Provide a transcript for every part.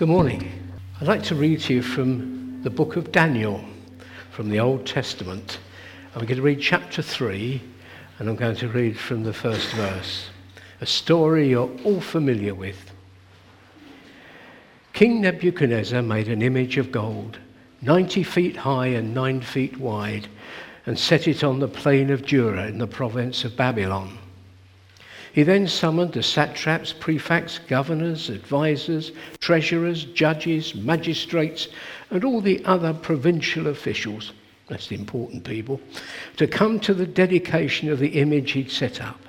Good morning. I'd like to read to you from the book of Daniel from the Old Testament. I'm going to read chapter 3 and I'm going to read from the first verse. A story you're all familiar with. King Nebuchadnezzar made an image of gold, 90 feet high and 9 feet wide, and set it on the plain of Dura in the province of Babylon. He then summoned the satraps, prefects, governors, advisers, treasurers, judges, magistrates, and all the other provincial officials, that's the important people, to come to the dedication of the image he'd set up.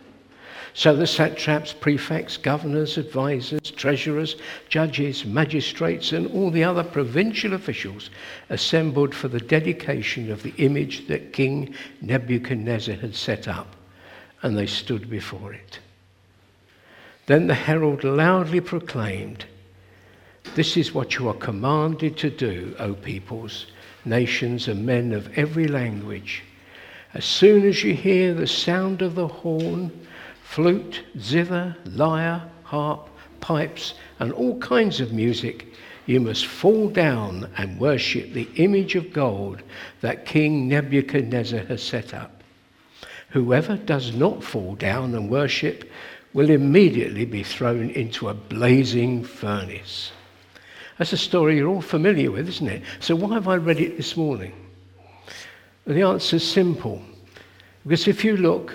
So the satraps, prefects, governors, advisers, treasurers, judges, magistrates, and all the other provincial officials assembled for the dedication of the image that King Nebuchadnezzar had set up, and they stood before it. Then the herald loudly proclaimed, This is what you are commanded to do, O peoples, nations, and men of every language. As soon as you hear the sound of the horn, flute, zither, lyre, harp, pipes, and all kinds of music, you must fall down and worship the image of gold that King Nebuchadnezzar has set up. Whoever does not fall down and worship will immediately be thrown into a blazing furnace. That's a story you're all familiar with, isn't it? So why have I read it this morning? the answer is simple. Because if you look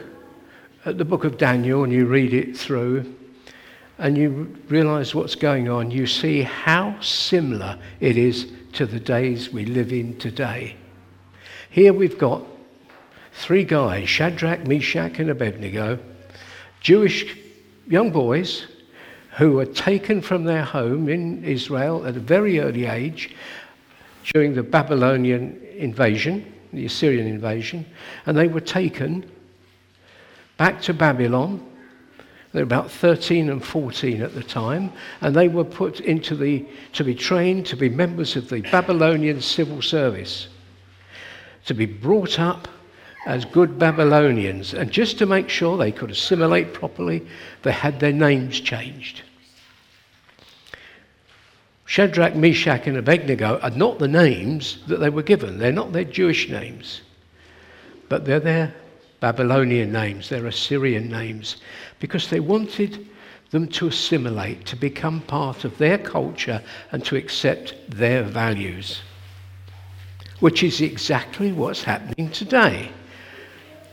at the book of Daniel and you read it through and you realize what's going on, you see how similar it is to the days we live in today. Here we've got three guys Shadrach, Meshach, and Abednego, Jewish young boys who were taken from their home in Israel at a very early age during the Babylonian invasion, the Assyrian invasion, and they were taken back to Babylon. They were about 13 and 14 at the time, and they were put into the, to be trained to be members of the Babylonian civil service, to be brought up as good Babylonians. And just to make sure they could assimilate properly, they had their names changed. Shadrach, Meshach, and Abednego are not the names that they were given. They're not their Jewish names, but they're their Babylonian names, their Assyrian names, because they wanted them to assimilate, to become part of their culture, and to accept their values, which is exactly what's happening today.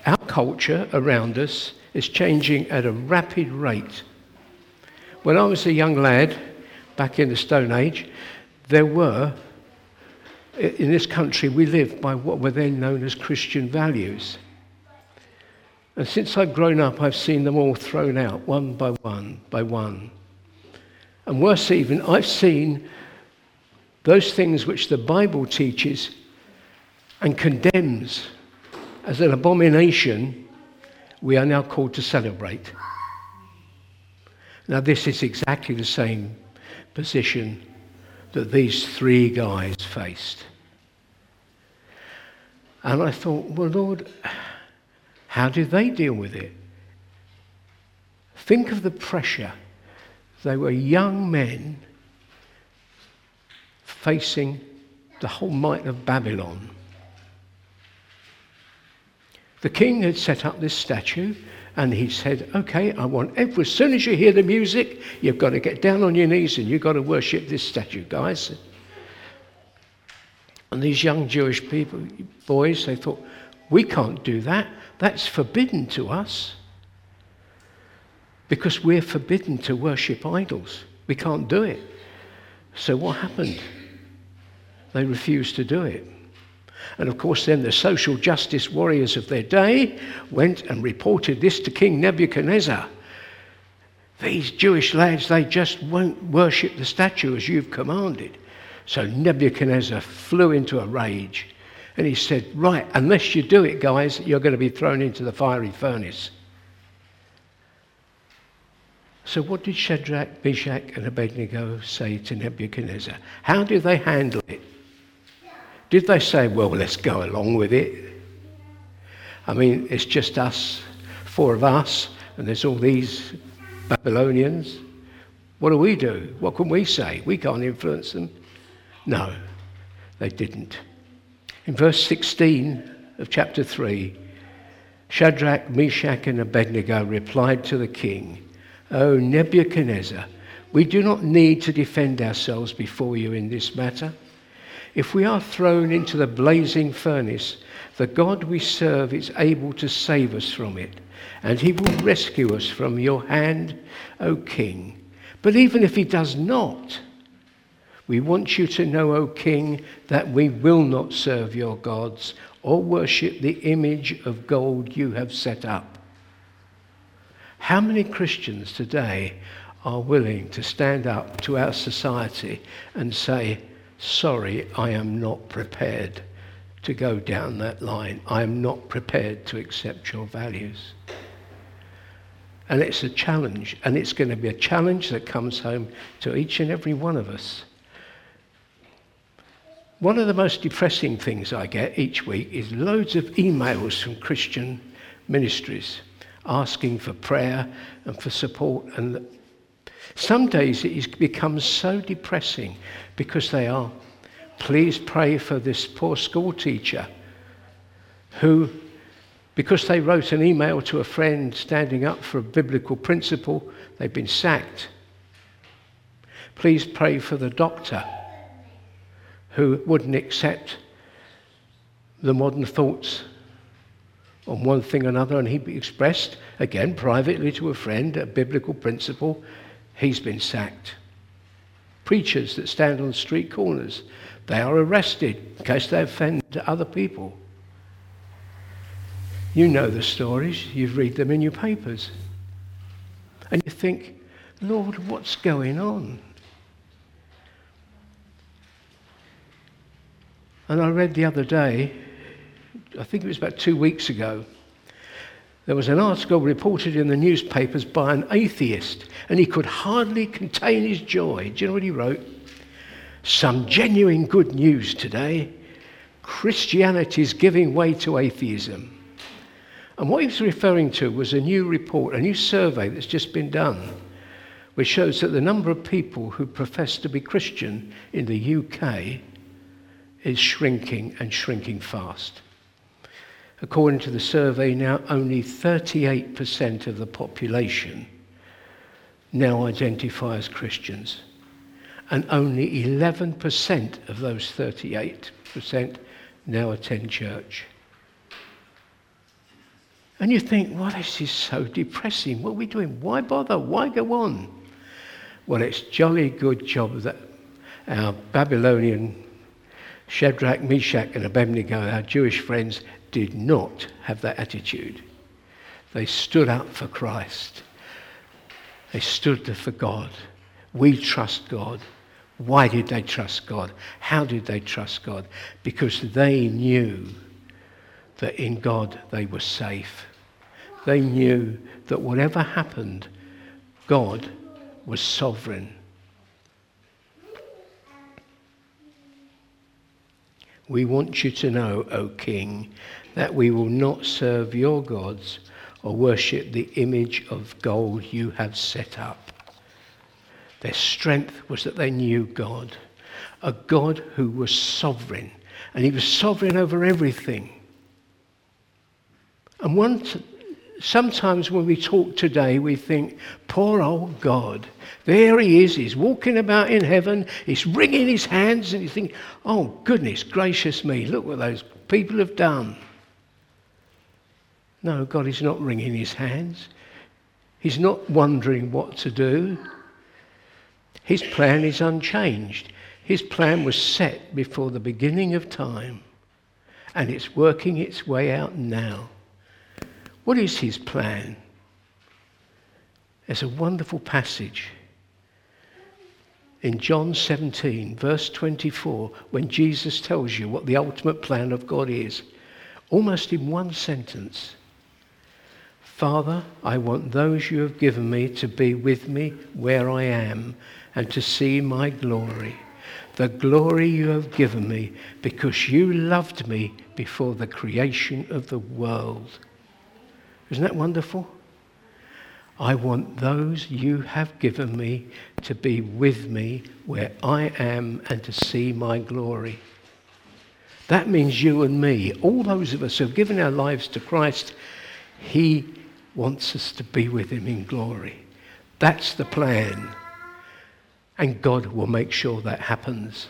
Our culture around us is changing at a rapid rate. When I was a young lad, back in the Stone Age, there were, in this country, we lived by what were then known as Christian values. And since I've grown up, I've seen them all thrown out, one by one by one. And worse even, I've seen those things which the Bible teaches and condemns as an abomination, we are now called to celebrate. Now, this is exactly the same position that these three guys faced. And I thought, well, Lord, how did they deal with it? Think of the pressure. They were young men facing the whole might of Babylon. The king had set up this statue and he said, Okay, I want every, as soon as you hear the music, you've got to get down on your knees and you've got to worship this statue, guys. And these young Jewish people, boys, they thought, We can't do that. That's forbidden to us. Because we're forbidden to worship idols. We can't do it. So what happened? They refused to do it. And of course, then the social justice warriors of their day went and reported this to King Nebuchadnezzar. These Jewish lads, they just won't worship the statue as you've commanded. So Nebuchadnezzar flew into a rage and he said, Right, unless you do it, guys, you're going to be thrown into the fiery furnace. So, what did Shadrach, Meshach, and Abednego say to Nebuchadnezzar? How did they handle it? Did they say, well, let's go along with it? I mean, it's just us, four of us, and there's all these Babylonians. What do we do? What can we say? We can't influence them. No, they didn't. In verse 16 of chapter 3, Shadrach, Meshach, and Abednego replied to the king, O Nebuchadnezzar, we do not need to defend ourselves before you in this matter. If we are thrown into the blazing furnace, the God we serve is able to save us from it, and he will rescue us from your hand, O king. But even if he does not, we want you to know, O king, that we will not serve your gods or worship the image of gold you have set up. How many Christians today are willing to stand up to our society and say, Sorry, I am not prepared to go down that line. I am not prepared to accept your values. And it's a challenge, and it's going to be a challenge that comes home to each and every one of us. One of the most depressing things I get each week is loads of emails from Christian ministries asking for prayer and for support. And some days it becomes so depressing because they are. Please pray for this poor school teacher who, because they wrote an email to a friend standing up for a biblical principle, they've been sacked. Please pray for the doctor who wouldn't accept the modern thoughts on one thing or another, and he expressed, again, privately to a friend, a biblical principle, he's been sacked. Preachers that stand on street corners, they are arrested in case they offend other people. You know the stories, you read them in your papers. And you think, Lord, what's going on? And I read the other day, I think it was about two weeks ago, there was an article reported in the newspapers by an atheist, and he could hardly contain his joy. Do you know what he wrote? Some genuine good news today. Christianity is giving way to atheism. And what he was referring to was a new report, a new survey that's just been done, which shows that the number of people who profess to be Christian in the UK is shrinking and shrinking fast. According to the survey, now only 38% of the population now identify as Christians, and only 11% of those 38% now attend church. And you think, well, this is so depressing. What are we doing? Why bother? Why go on? Well, it's jolly good job that our Babylonian Shadrach, Meshach, and Abednego, our Jewish friends, did not have that attitude. They stood up for Christ. They stood for God. We trust God. Why did they trust God? How did they trust God? Because they knew that in God they were safe. They knew that whatever happened, God was sovereign. We want you to know, O King, that we will not serve your gods or worship the image of gold you have set up. Their strength was that they knew God, a God who was sovereign, and he was sovereign over everything. And once, sometimes when we talk today, we think, poor old God. There he is, he's walking about in heaven, he's wringing his hands, and you think, oh, goodness gracious me, look what those people have done. No, God is not wringing his hands. He's not wondering what to do. His plan is unchanged. His plan was set before the beginning of time, and it's working its way out now. What is his plan? There's a wonderful passage in John 17, verse 24, when Jesus tells you what the ultimate plan of God is, almost in one sentence. Father, I want those you have given me to be with me where I am and to see my glory. The glory you have given me because you loved me before the creation of the world. Isn't that wonderful? I want those you have given me to be with me where I am and to see my glory. That means you and me, all those of us who have given our lives to Christ, He wants us to be with Him in glory. That's the plan. And God will make sure that happens.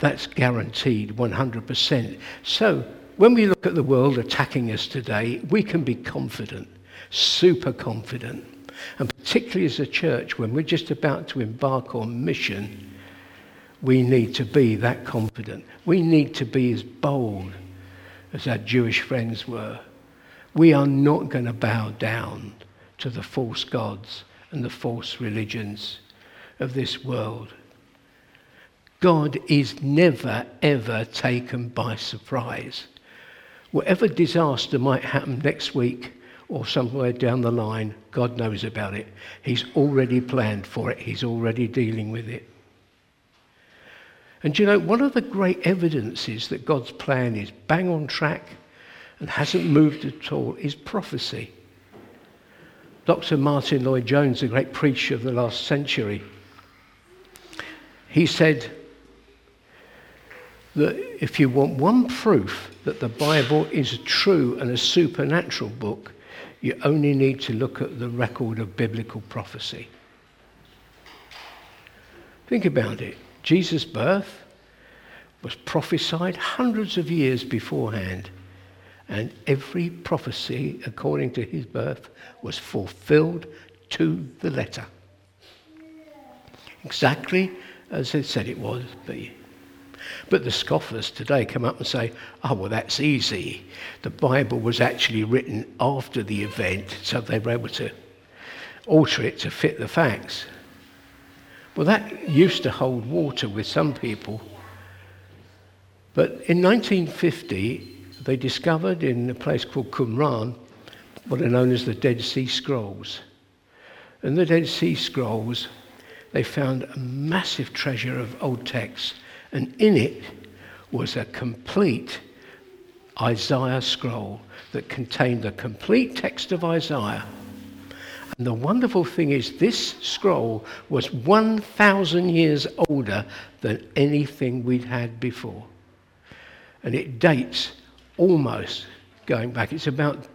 That's guaranteed 100%. So, when we look at the world attacking us today, we can be confident, super confident. And particularly as a church, when we're just about to embark on mission, we need to be that confident. We need to be as bold as our Jewish friends were. We are not going to bow down to the false gods and the false religions of this world. God is never, ever taken by surprise. Whatever disaster might happen next week or somewhere down the line, God knows about it. He's already planned for it, He's already dealing with it. And you know, one of the great evidences that God's plan is bang on track and hasn't moved at all is prophecy. Dr. Martyn Lloyd-Jones, a great preacher of the last century, he said, that if you want one proof that the Bible is true and a supernatural book, you only need to look at the record of biblical prophecy. Think about it. Jesus' birth was prophesied hundreds of years beforehand, and every prophecy according to his birth was fulfilled to the letter. Exactly as it said it was be. But the scoffers today come up and say, oh, well, that's easy. The Bible was actually written after the event, so they were able to alter it to fit the facts. Well, that used to hold water with some people. But in 1950, they discovered in a place called Qumran what are known as the Dead Sea Scrolls. In the Dead Sea Scrolls, they found a massive treasure of old texts and in it was a complete Isaiah scroll that contained the complete text of Isaiah. And the wonderful thing is, this scroll was 1,000 years older than anything we'd had before. And it dates almost going back, it's about,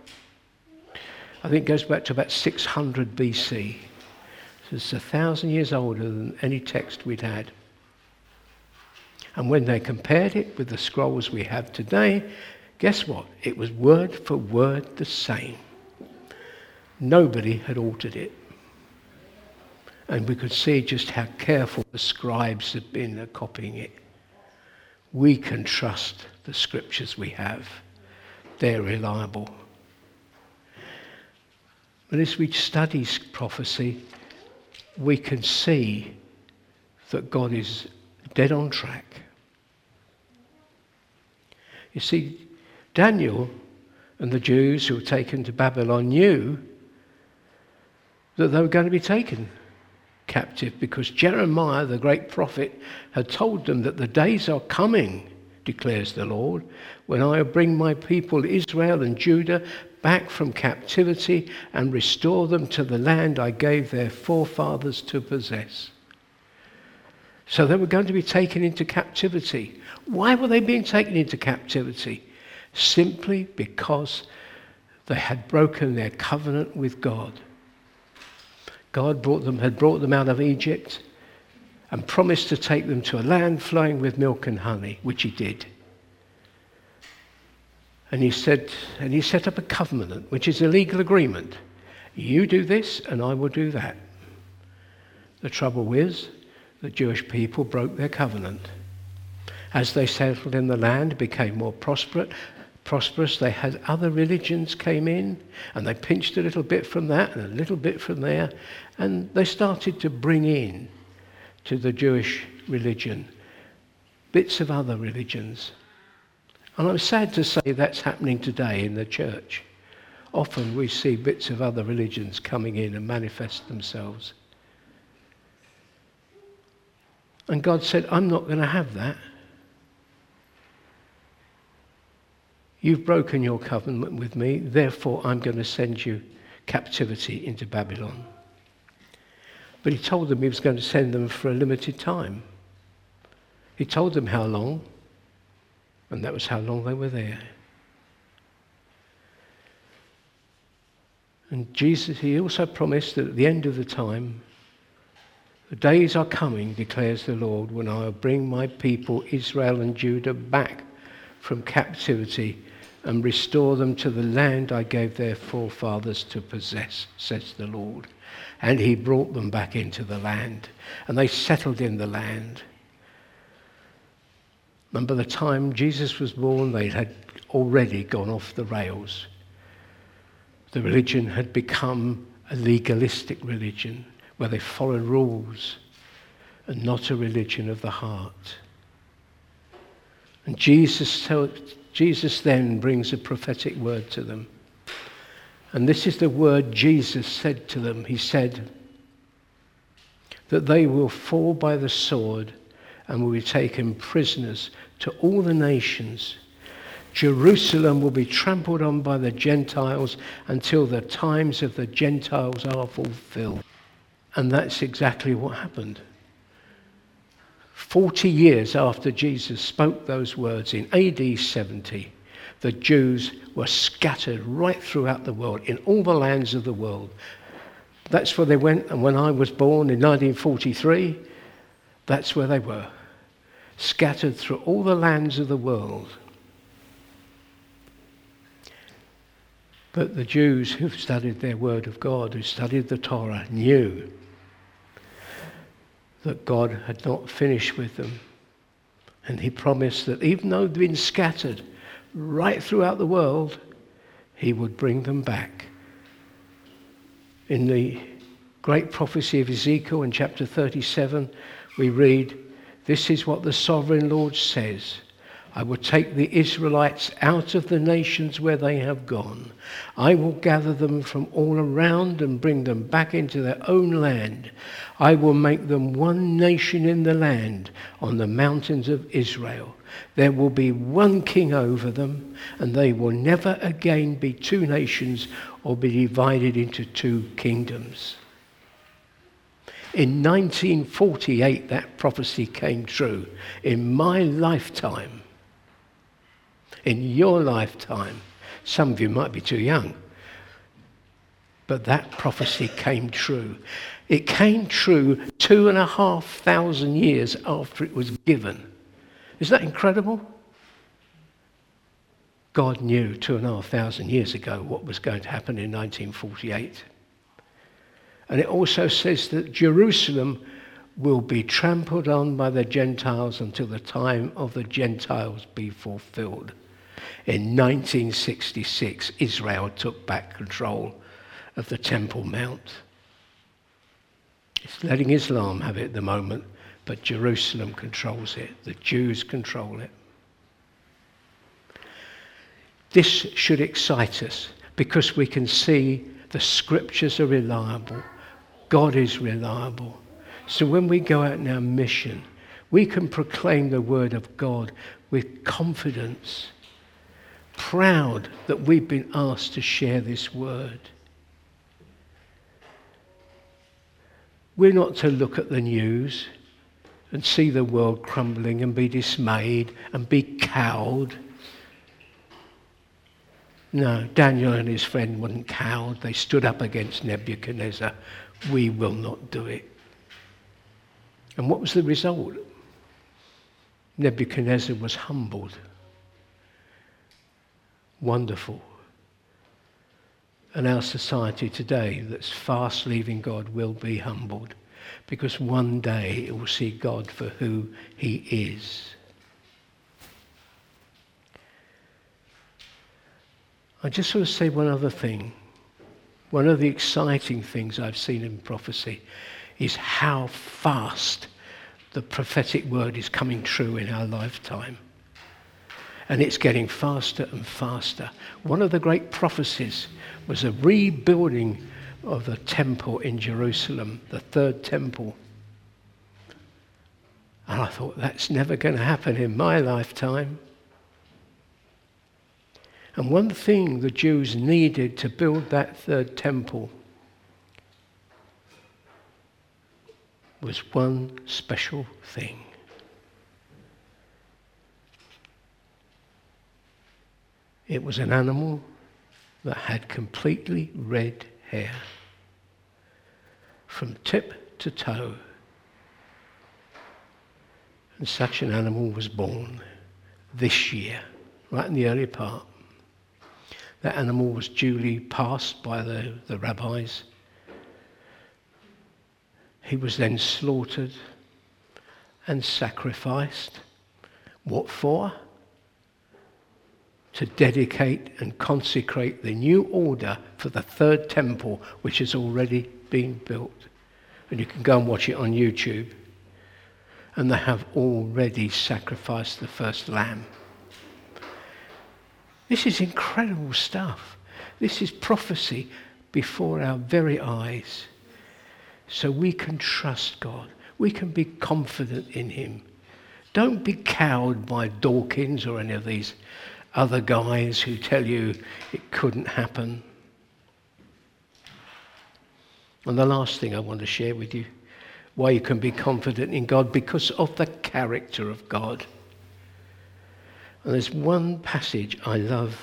I think it goes back to about 600 BC. So it's a thousand years older than any text we'd had. And when they compared it with the scrolls we have today, guess what? It was word for word the same. Nobody had altered it. And we could see just how careful the scribes had been at copying it. We can trust the scriptures we have, they're reliable. But as we study prophecy, we can see that God is dead on track. You see, Daniel and the Jews who were taken to Babylon knew that they were going to be taken captive because Jeremiah, the great prophet, had told them that the days are coming, declares the Lord, when I will bring my people Israel and Judah back from captivity and restore them to the land I gave their forefathers to possess. So they were going to be taken into captivity. Why were they being taken into captivity? Simply because they had broken their covenant with God. God brought them, had brought them out of Egypt and promised to take them to a land flowing with milk and honey, which he did. And he said, and he set up a covenant, which is a legal agreement. You do this, and I will do that. The trouble is, the Jewish people broke their covenant. As they settled in the land, became more prosperous, prosperous, they had other religions came in and they pinched a little bit from that and a little bit from there and they started to bring in to the Jewish religion bits of other religions. And I'm sad to say that's happening today in the church. Often we see bits of other religions coming in and manifest themselves. And God said, I'm not going to have that. You've broken your covenant with me, therefore I'm going to send you captivity into Babylon. But he told them he was going to send them for a limited time. He told them how long, and that was how long they were there. And Jesus, he also promised that at the end of the time, the days are coming, declares the Lord, when I will bring my people, Israel and Judah, back from captivity and restore them to the land I gave their forefathers to possess, says the Lord. And he brought them back into the land, and they settled in the land. Remember the time Jesus was born, they had already gone off the rails. The religion had become a legalistic religion where they follow rules and not a religion of the heart. And Jesus, Jesus then brings a prophetic word to them. And this is the word Jesus said to them. He said that they will fall by the sword and will be taken prisoners to all the nations. Jerusalem will be trampled on by the Gentiles until the times of the Gentiles are fulfilled. And that's exactly what happened. 40 years after Jesus spoke those words in AD 70, the Jews were scattered right throughout the world, in all the lands of the world. That's where they went, and when I was born in 1943, that's where they were, scattered through all the lands of the world. But the Jews who studied their Word of God, who studied the Torah, knew that God had not finished with them. And he promised that even though they'd been scattered right throughout the world, he would bring them back. In the great prophecy of Ezekiel in chapter 37, we read, This is what the sovereign Lord says. I will take the Israelites out of the nations where they have gone. I will gather them from all around and bring them back into their own land. I will make them one nation in the land on the mountains of Israel. There will be one king over them, and they will never again be two nations or be divided into two kingdoms. In 1948, that prophecy came true. In my lifetime, in your lifetime. Some of you might be too young. But that prophecy came true. It came true two and a half thousand years after it was given. Is that incredible? God knew two and a half thousand years ago what was going to happen in 1948. And it also says that Jerusalem will be trampled on by the Gentiles until the time of the Gentiles be fulfilled. In 1966, Israel took back control of the Temple Mount. It's letting Islam have it at the moment, but Jerusalem controls it. The Jews control it. This should excite us because we can see the scriptures are reliable. God is reliable. So when we go out in our mission, we can proclaim the word of God with confidence proud that we've been asked to share this word. We're not to look at the news and see the world crumbling and be dismayed and be cowed. No, Daniel and his friend weren't cowed. They stood up against Nebuchadnezzar. We will not do it. And what was the result? Nebuchadnezzar was humbled wonderful. And our society today that's fast leaving God will be humbled because one day it will see God for who he is. I just want to say one other thing. One of the exciting things I've seen in prophecy is how fast the prophetic word is coming true in our lifetime and it's getting faster and faster. One of the great prophecies was a rebuilding of the temple in Jerusalem, the third temple. And I thought, that's never going to happen in my lifetime. And one thing the Jews needed to build that third temple was one special thing. It was an animal that had completely red hair from tip to toe. And such an animal was born this year, right in the early part. That animal was duly passed by the, the rabbis. He was then slaughtered and sacrificed. What for? To dedicate and consecrate the new order for the third temple, which has already been built. And you can go and watch it on YouTube. And they have already sacrificed the first lamb. This is incredible stuff. This is prophecy before our very eyes. So we can trust God. We can be confident in Him. Don't be cowed by Dawkins or any of these other guys who tell you it couldn't happen. And the last thing I want to share with you why you can be confident in God because of the character of God. And there's one passage I love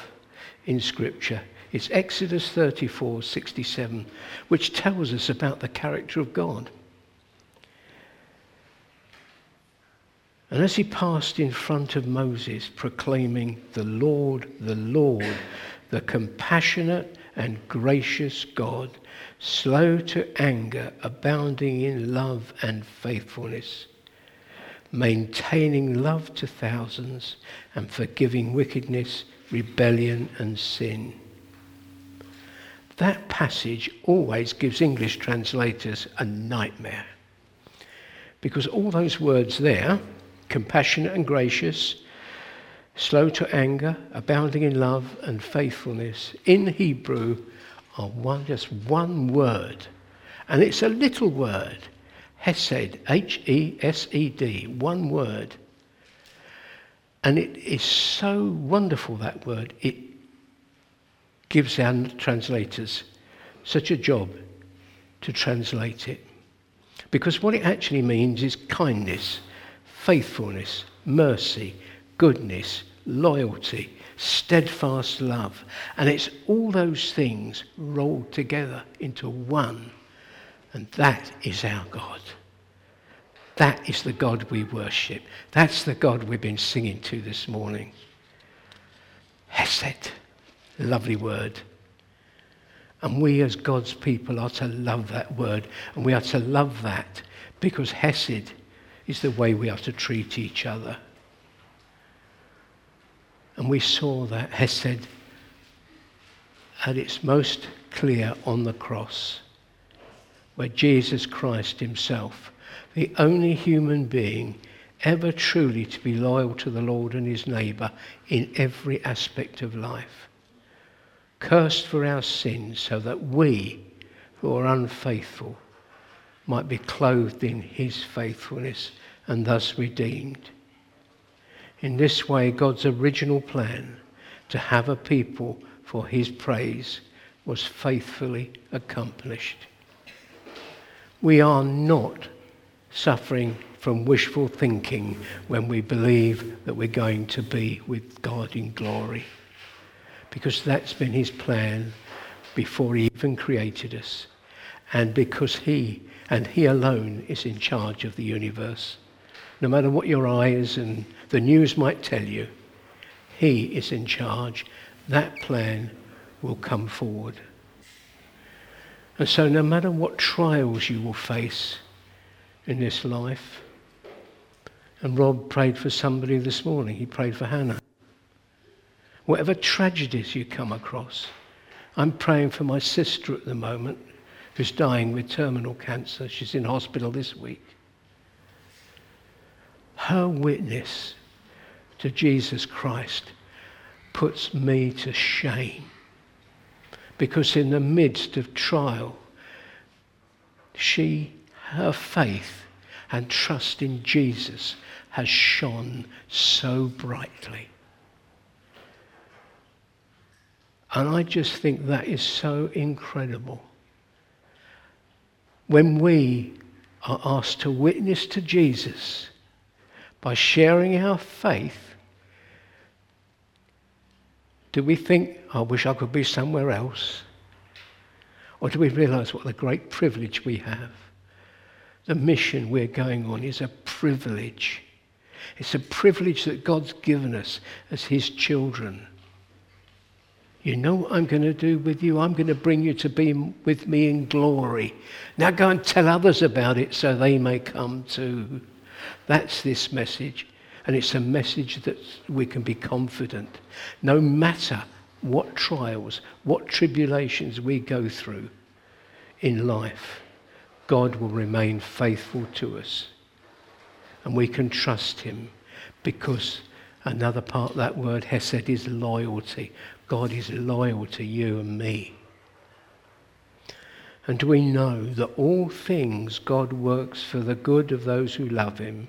in Scripture. It's Exodus 34 67, which tells us about the character of God. And as he passed in front of Moses, proclaiming, The Lord, the Lord, the compassionate and gracious God, slow to anger, abounding in love and faithfulness, maintaining love to thousands, and forgiving wickedness, rebellion, and sin. That passage always gives English translators a nightmare. Because all those words there, compassionate and gracious, slow to anger, abounding in love and faithfulness, in Hebrew are one, just one word. And it's a little word. Hesed, H E S E D, one word. And it is so wonderful, that word. It gives our translators such a job to translate it. Because what it actually means is kindness, faithfulness, mercy, goodness, loyalty, steadfast love. And it's all those things rolled together into one. And that is our God. That is the God we worship. That's the God we've been singing to this morning. Hesed. Lovely word. And we as God's people are to love that word. And we are to love that because Hesed is the way we are to treat each other. And we saw that Hesed at its most clear on the cross, where Jesus Christ himself, the only human being ever truly to be loyal to the Lord and his neighbour in every aspect of life, cursed for our sins so that we, who are unfaithful, might be clothed in his faithfulness and thus redeemed. In this way, God's original plan to have a people for his praise was faithfully accomplished. We are not suffering from wishful thinking when we believe that we're going to be with God in glory. Because that's been his plan before he even created us. And because he and he alone is in charge of the universe. No matter what your eyes and the news might tell you, he is in charge. That plan will come forward. And so, no matter what trials you will face in this life, and Rob prayed for somebody this morning, he prayed for Hannah. Whatever tragedies you come across, I'm praying for my sister at the moment who's dying with terminal cancer. She's in hospital this week. Her witness to Jesus Christ puts me to shame. Because in the midst of trial, she, her faith and trust in Jesus has shone so brightly. And I just think that is so incredible. When we are asked to witness to Jesus by sharing our faith, do we think, I wish I could be somewhere else? Or do we realize what a great privilege we have? The mission we're going on is a privilege. It's a privilege that God's given us as His children. You know what I'm going to do with you? I'm going to bring you to be with me in glory. Now go and tell others about it so they may come too. That's this message. And it's a message that we can be confident. No matter what trials, what tribulations we go through in life, God will remain faithful to us. And we can trust him because another part of that word, Hesed, is loyalty. God is loyal to you and me. And we know that all things God works for the good of those who love him,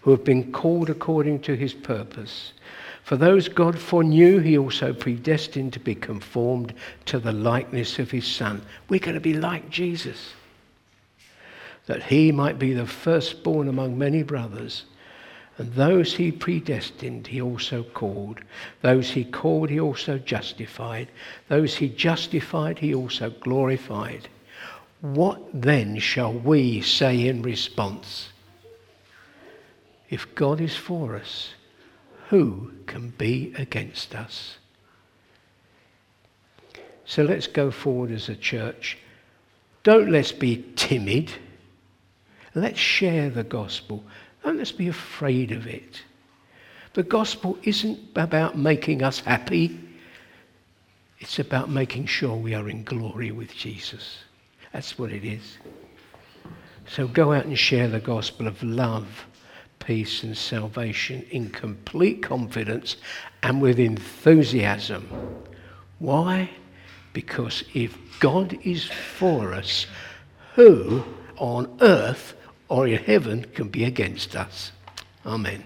who have been called according to his purpose. For those God foreknew, he also predestined to be conformed to the likeness of his Son. We're going to be like Jesus that he might be the firstborn among many brothers. And those he predestined, he also called. Those he called, he also justified. Those he justified, he also glorified. What then shall we say in response? If God is for us, who can be against us? So let's go forward as a church. Don't let's be timid. Let's share the gospel. Don't let's be afraid of it. The gospel isn't about making us happy. It's about making sure we are in glory with Jesus. That's what it is. So go out and share the gospel of love, peace, and salvation in complete confidence and with enthusiasm. Why? Because if God is for us, who on earth or in heaven can be against us. Amen.